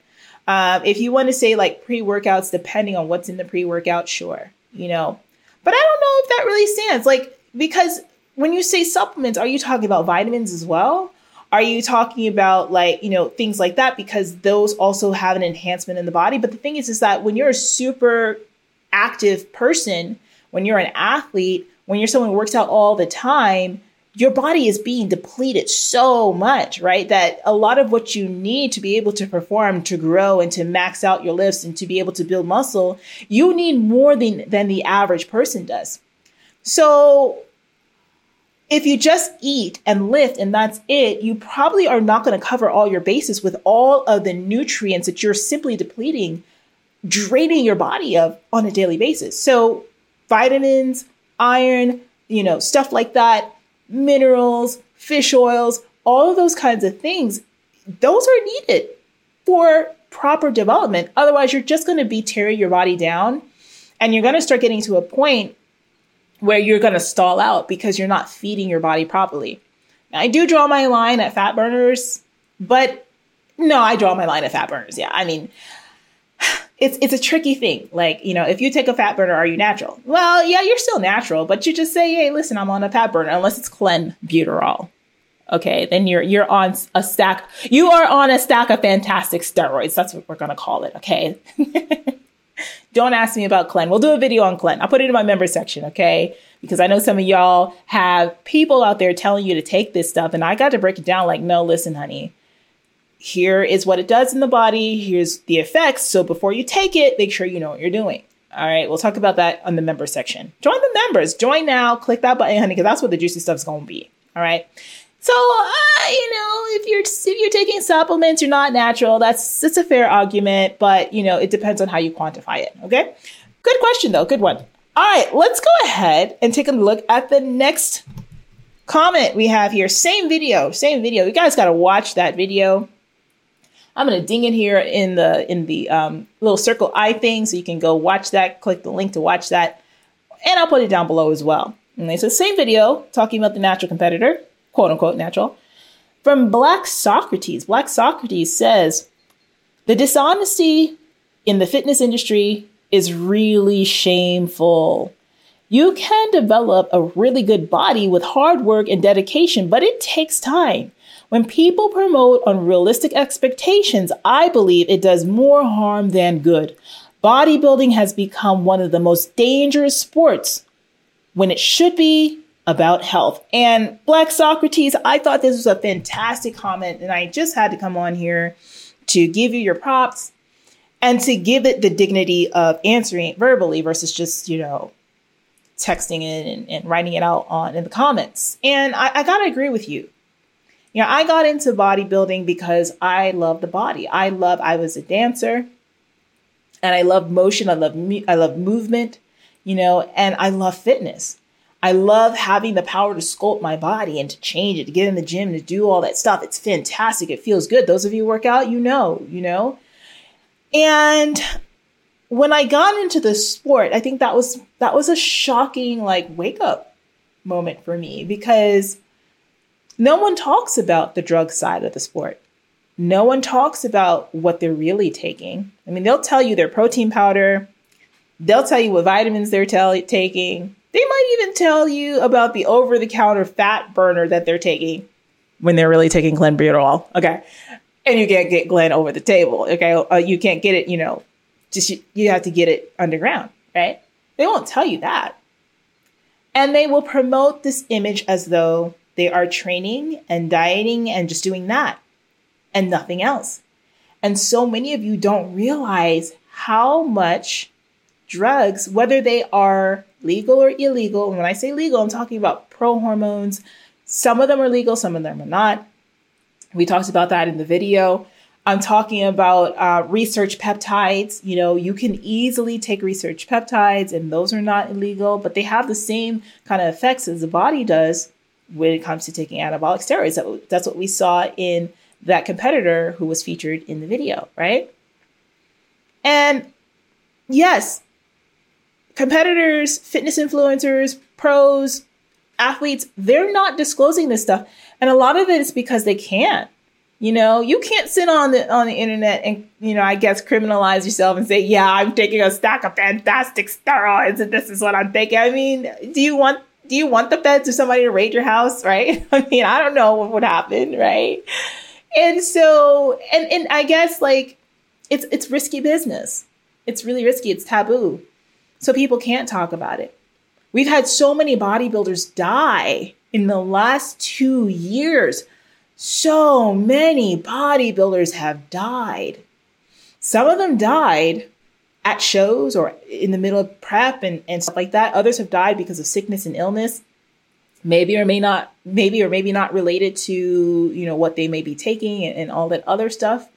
Um, if you want to say like pre workouts, depending on what's in the pre workout, sure, you know. But I don't know if that really stands. Like, because when you say supplements, are you talking about vitamins as well? Are you talking about like, you know, things like that? Because those also have an enhancement in the body. But the thing is, is that when you're a super active person, when you're an athlete, when you're someone who works out all the time, your body is being depleted so much, right? That a lot of what you need to be able to perform, to grow and to max out your lifts and to be able to build muscle, you need more than, than the average person does. So if you just eat and lift and that's it, you probably are not going to cover all your bases with all of the nutrients that you're simply depleting, draining your body of on a daily basis. So vitamins, iron, you know, stuff like that minerals, fish oils, all of those kinds of things, those are needed for proper development. Otherwise, you're just going to be tearing your body down and you're going to start getting to a point where you're going to stall out because you're not feeding your body properly. Now, I do draw my line at fat burners, but no, I draw my line at fat burners. Yeah. I mean, it's it's a tricky thing. Like, you know, if you take a fat burner, are you natural? Well, yeah, you're still natural, but you just say, hey, listen, I'm on a fat burner, unless it's clenbuterol. Okay, then you're you're on a stack. You are on a stack of fantastic steroids. That's what we're gonna call it. Okay. [laughs] Don't ask me about Clen. We'll do a video on Clen. I'll put it in my member section, okay? Because I know some of y'all have people out there telling you to take this stuff, and I got to break it down like, no, listen, honey here is what it does in the body. Here's the effects. So before you take it, make sure you know what you're doing. All right, we'll talk about that on the member section. Join the members. Join now. Click that button, honey, because that's what the juicy stuff's to be. All right. So, uh, you know, if you're if you're taking supplements, you're not natural. That's that's a fair argument, but you know, it depends on how you quantify it. Okay. Good question though. Good one. All right, let's go ahead and take a look at the next comment we have here. Same video, same video. You guys got to watch that video. I'm gonna ding it here in the in the um, little circle eye thing, so you can go watch that. Click the link to watch that, and I'll put it down below as well. And it's the same video talking about the natural competitor, quote unquote natural, from Black Socrates. Black Socrates says the dishonesty in the fitness industry is really shameful. You can develop a really good body with hard work and dedication, but it takes time. When people promote unrealistic expectations, I believe it does more harm than good. Bodybuilding has become one of the most dangerous sports when it should be about health. And Black Socrates, I thought this was a fantastic comment, and I just had to come on here to give you your props and to give it the dignity of answering verbally versus just, you know, texting it and, and writing it out on in the comments. And I, I gotta agree with you. You know, I got into bodybuilding because I love the body. I love, I was a dancer and I love motion. I love, me. I love movement, you know, and I love fitness. I love having the power to sculpt my body and to change it, to get in the gym, to do all that stuff. It's fantastic. It feels good. Those of you work out, you know, you know. And when I got into the sport, I think that was that was a shocking like wake up moment for me because no one talks about the drug side of the sport. No one talks about what they're really taking. I mean, they'll tell you their protein powder, they'll tell you what vitamins they're taking. They might even tell you about the over the counter fat burner that they're taking when they're really taking clenbuterol. Okay. And you can't get Clen over the table. Okay. Uh, you can't get it, you know, just you, you have to get it underground, right? They won't tell you that. And they will promote this image as though they are training and dieting and just doing that and nothing else. And so many of you don't realize how much drugs, whether they are legal or illegal, and when I say legal, I'm talking about pro hormones. Some of them are legal, some of them are not. We talked about that in the video. I'm talking about uh, research peptides. You know, you can easily take research peptides, and those are not illegal, but they have the same kind of effects as the body does when it comes to taking anabolic steroids. That's what we saw in that competitor who was featured in the video, right? And yes, competitors, fitness influencers, pros, athletes, they're not disclosing this stuff. And a lot of it is because they can't. You know, you can't sit on the on the internet and you know, I guess criminalize yourself and say, "Yeah, I'm taking a stack of fantastic steroids, and this is what I'm taking." I mean, do you want do you want the feds or somebody to raid your house, right? [laughs] I mean, I don't know what would happen, right? And so, and and I guess like it's it's risky business. It's really risky. It's taboo, so people can't talk about it. We've had so many bodybuilders die in the last two years so many bodybuilders have died. Some of them died at shows or in the middle of prep and, and stuff like that. Others have died because of sickness and illness. Maybe or may not, maybe or maybe not related to, you know, what they may be taking and, and all that other stuff.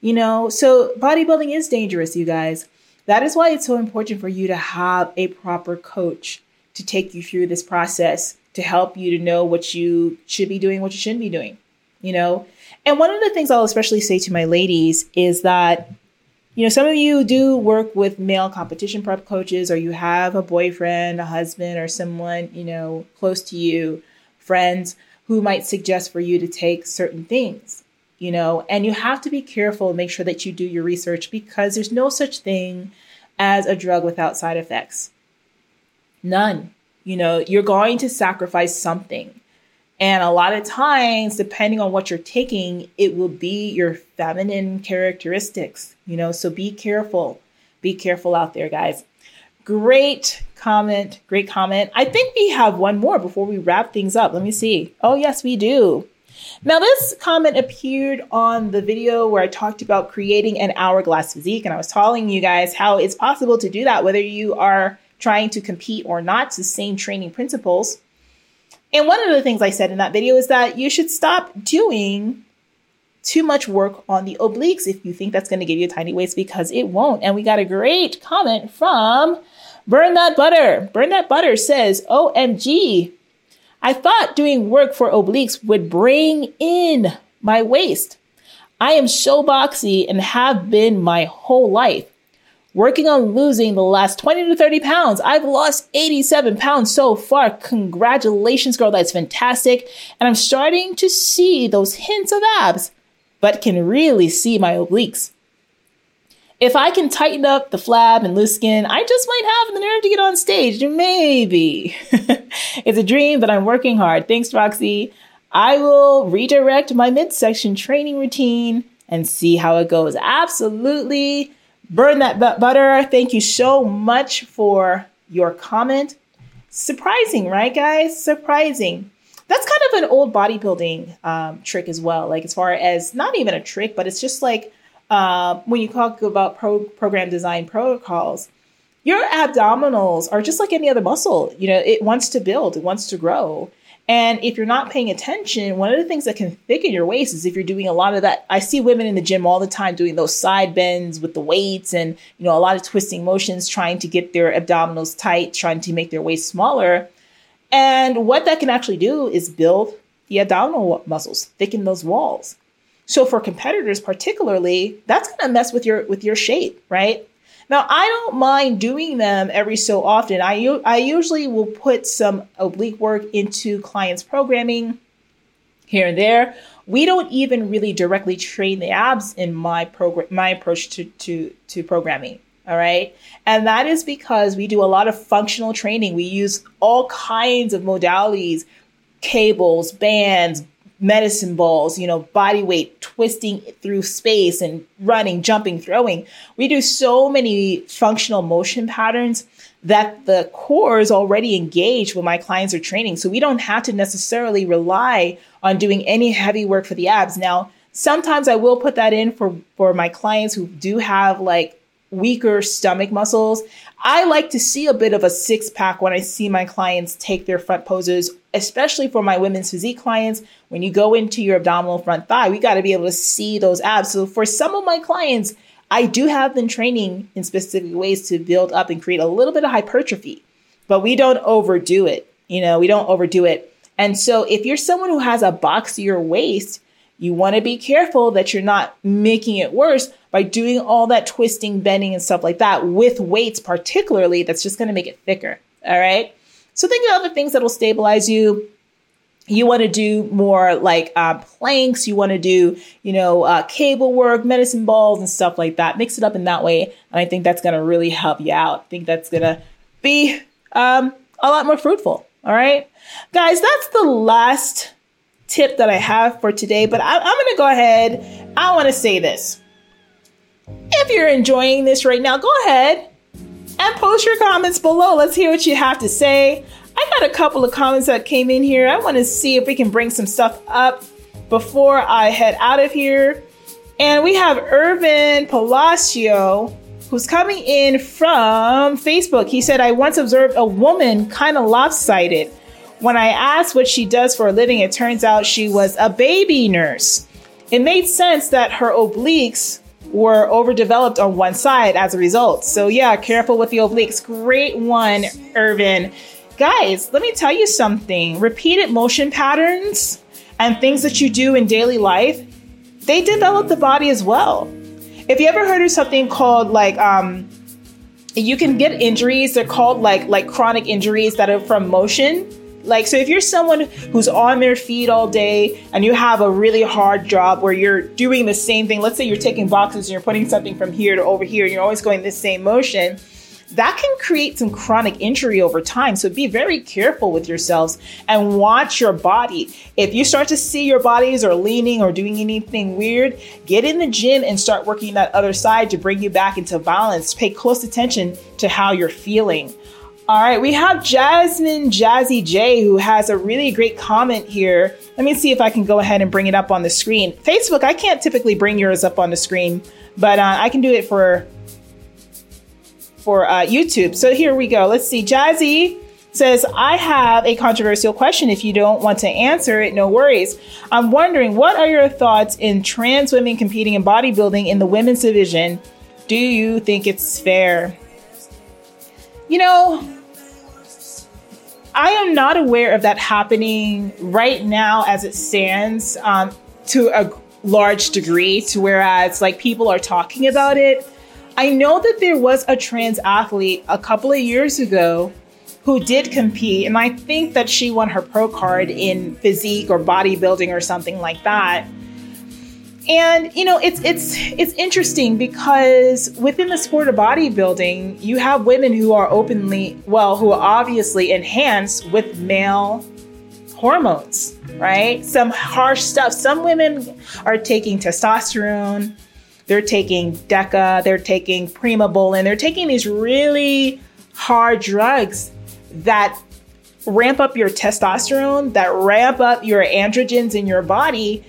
You know, so bodybuilding is dangerous, you guys. That is why it's so important for you to have a proper coach to take you through this process to help you to know what you should be doing, what you shouldn't be doing you know? And one of the things I'll especially say to my ladies is that, you know, some of you do work with male competition prep coaches, or you have a boyfriend, a husband, or someone, you know, close to you, friends who might suggest for you to take certain things, you know, and you have to be careful and make sure that you do your research because there's no such thing as a drug without side effects. None. You know, you're going to sacrifice something. And a lot of times, depending on what you're taking, it will be your feminine characteristics, you know, so be careful. Be careful out there, guys. Great comment. Great comment. I think we have one more before we wrap things up. Let me see. Oh, yes, we do. Now, this comment appeared on the video where I talked about creating an hourglass physique, and I was telling you guys how it's possible to do that, whether you are trying to compete or not. It's the same training principles. And one of the things I said in that video is that you should stop doing too much work on the obliques if you think that's going to give you a tiny waist because it won't. And we got a great comment from Burn That Butter. Burn That Butter says, OMG, I thought doing work for obliques would bring in my waist. I am so boxy and have been my whole life. Working on losing the last 20 to 30 pounds. I've lost 87 pounds so far. Congratulations, girl. That's fantastic. And I'm starting to see those hints of abs, but can really see my obliques. If I can tighten up the flab and loose skin, I just might have the nerve to get on stage. Maybe. [laughs] it's a dream, but I'm working hard. Thanks, Roxy. I will redirect my midsection training routine and see how it goes. Absolutely. Burn that butter. Thank you so much for your comment. Surprising, right, guys? Surprising. That's kind of an old bodybuilding um, trick as well. Like, as far as not even a trick, but it's just like uh, when you talk about pro- program design protocols, your abdominals are just like any other muscle. You know, it wants to build, it wants to grow. And if you're not paying attention, one of the things that can thicken your waist is if you're doing a lot of that. I see women in the gym all the time doing those side bends with the weights and, you know, a lot of twisting motions, trying to get their abdominals tight, trying to make their waist smaller. And what that can actually do is build the abdominal muscles, thicken those walls. So for competitors particularly, that's going to mess with your with your shape, right? Now, I don't mind doing them every so often. I I usually will put some oblique work into clients programming here and there. We don't even really directly train the abs in my program my approach to to to programming. All right. And that is because we do a lot of functional training. We use all kinds of modalities, cables, bands, medicine balls, you know, body weight, twisting through space and running, jumping, throwing. We do so many functional motion patterns that the core is already engaged when my clients are training. So we don't have to necessarily rely on doing any heavy work for the abs. Now, sometimes I will put that in for for my clients who do have like weaker stomach muscles. I like to see a bit of a six pack when I see my clients take their front poses, especially for my women's physique clients. When you go into your abdominal front thigh, we got to be able to see those abs. So for some of my clients, I do have them training in specific ways to build up and create a little bit of hypertrophy, but we don't overdo it. You know, we don't overdo it. And so if you're someone who has a boxier waist, you want to be careful that you're not making it worse by doing all that twisting, bending, and stuff like that with weights, particularly, that's just going to make it thicker. All right. So think of other things that will stabilize you. You want to do more like uh, planks. You want to do, you know, uh, cable work, medicine balls, and stuff like that. Mix it up in that way, and I think that's going to really help you out. I think that's going to be um, a lot more fruitful. All right, guys. That's the last tip that I have for today. But I, I'm going to go ahead. I want to say this. If you're enjoying this right now, go ahead and post your comments below. Let's hear what you have to say. I got a couple of comments that came in here. I want to see if we can bring some stuff up before I head out of here. And we have Irvin Palacio who's coming in from Facebook. He said, I once observed a woman kind of lopsided. When I asked what she does for a living, it turns out she was a baby nurse. It made sense that her obliques were overdeveloped on one side as a result. So, yeah, careful with the obliques. Great one, Irvin. Guys, let me tell you something repeated motion patterns and things that you do in daily life, they develop the body as well. If you ever heard of something called like, um, you can get injuries, they're called like like chronic injuries that are from motion like, so if you're someone who's on their feet all day and you have a really hard job where you're doing the same thing, let's say you're taking boxes and you're putting something from here to over here, and you're always going the same motion, that can create some chronic injury over time. So be very careful with yourselves and watch your body. If you start to see your bodies are leaning or doing anything weird, get in the gym and start working that other side to bring you back into balance. Pay close attention to how you're feeling. All right, we have Jasmine Jazzy J who has a really great comment here. Let me see if I can go ahead and bring it up on the screen. Facebook, I can't typically bring yours up on the screen, but uh, I can do it for for uh, YouTube. So here we go. Let's see. Jazzy says, I have a controversial question. If you don't want to answer it, no worries. I'm wondering, what are your thoughts in trans women competing in bodybuilding in the women's division? Do you think it's fair? You know, I am not aware of that happening right now as it stands um, to a large degree, to whereas like people are talking about it. I know that there was a trans athlete a couple of years ago who did compete, and I think that she won her pro card in physique or bodybuilding or something like that. And you know, it's it's it's interesting because within the sport of bodybuilding, you have women who are openly, well, who are obviously enhanced with male hormones, right? Some harsh stuff. Some women are taking testosterone, they're taking DECA, they're taking Primobolan, they're taking these really hard drugs that ramp up your testosterone, that ramp up your androgens in your body,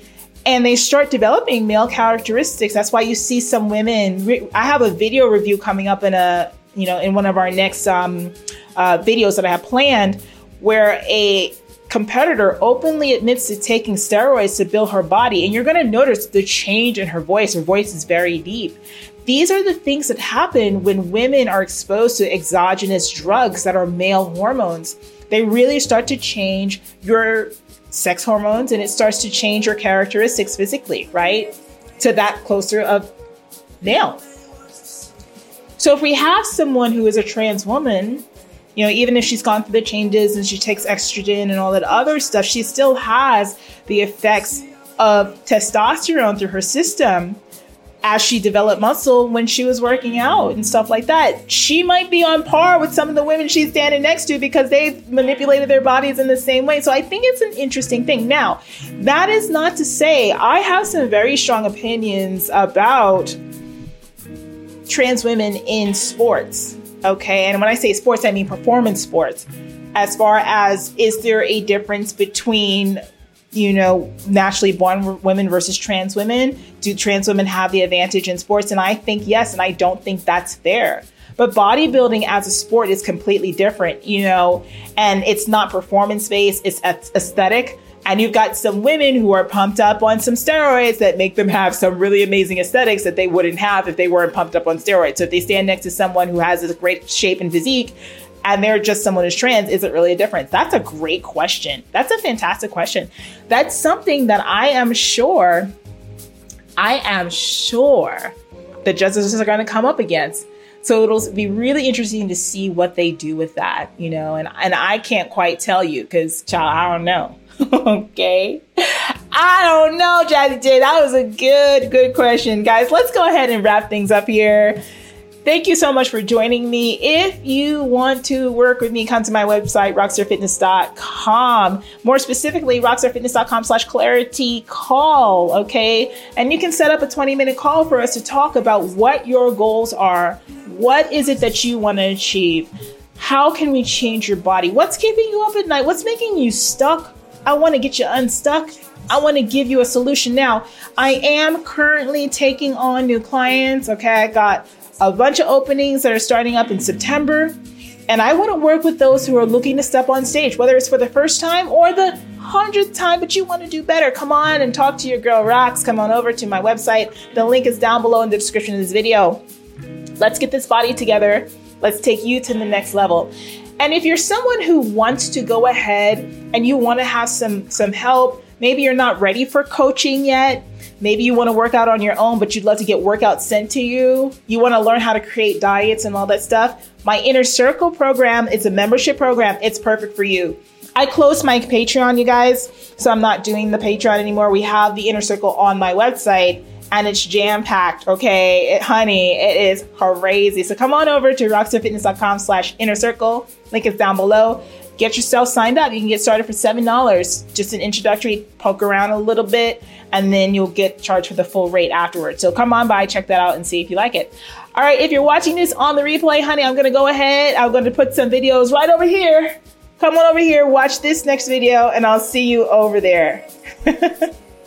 and they start developing male characteristics. That's why you see some women. I have a video review coming up in a you know in one of our next um, uh, videos that I have planned, where a competitor openly admits to taking steroids to build her body, and you're going to notice the change in her voice. Her voice is very deep. These are the things that happen when women are exposed to exogenous drugs that are male hormones. They really start to change your sex hormones and it starts to change your characteristics physically, right? To that closer of male. So if we have someone who is a trans woman, you know, even if she's gone through the changes and she takes estrogen and all that other stuff, she still has the effects of testosterone through her system as she developed muscle when she was working out and stuff like that. She might be on par with some of the women she's standing next to because they've manipulated their bodies in the same way. So I think it's an interesting thing. Now, that is not to say I have some very strong opinions about trans women in sports. Okay. And when I say sports, I mean performance sports. As far as is there a difference between you know, naturally born women versus trans women? Do trans women have the advantage in sports? And I think yes, and I don't think that's fair. But bodybuilding as a sport is completely different, you know, and it's not performance based, it's aesthetic. And you've got some women who are pumped up on some steroids that make them have some really amazing aesthetics that they wouldn't have if they weren't pumped up on steroids. So if they stand next to someone who has a great shape and physique, and they're just someone who's trans, is it really a difference? That's a great question. That's a fantastic question. That's something that I am sure, I am sure the justices are going to come up against. So it'll be really interesting to see what they do with that, you know, and, and I can't quite tell you because, child, I don't know. [laughs] okay. I don't know, Jazzy J. That was a good, good question. Guys, let's go ahead and wrap things up here. Thank you so much for joining me. If you want to work with me, come to my website, roxstarfitness.com. More specifically, roxstarfitness.com slash clarity call. Okay. And you can set up a 20 minute call for us to talk about what your goals are. What is it that you want to achieve? How can we change your body? What's keeping you up at night? What's making you stuck? I want to get you unstuck. I want to give you a solution now. I am currently taking on new clients. Okay. I got a bunch of openings that are starting up in September. And I want to work with those who are looking to step on stage, whether it's for the first time or the hundredth time, but you want to do better. Come on and talk to your girl Rocks. Come on over to my website. The link is down below in the description of this video. Let's get this body together. Let's take you to the next level. And if you're someone who wants to go ahead and you want to have some some help, maybe you're not ready for coaching yet, Maybe you want to work out on your own, but you'd love to get workouts sent to you. You want to learn how to create diets and all that stuff. My Inner Circle program is a membership program. It's perfect for you. I closed my Patreon, you guys, so I'm not doing the Patreon anymore. We have the Inner Circle on my website and it's jam packed. Okay, it, honey, it is crazy. So come on over to roxstarfitness.com slash inner circle. Link is down below get yourself signed up. You can get started for $7, just an introductory, poke around a little bit, and then you'll get charged for the full rate afterwards. So come on by, check that out, and see if you like it. All right, if you're watching this on the replay, honey, I'm gonna go ahead. I'm gonna put some videos right over here. Come on over here, watch this next video, and I'll see you over there. [laughs]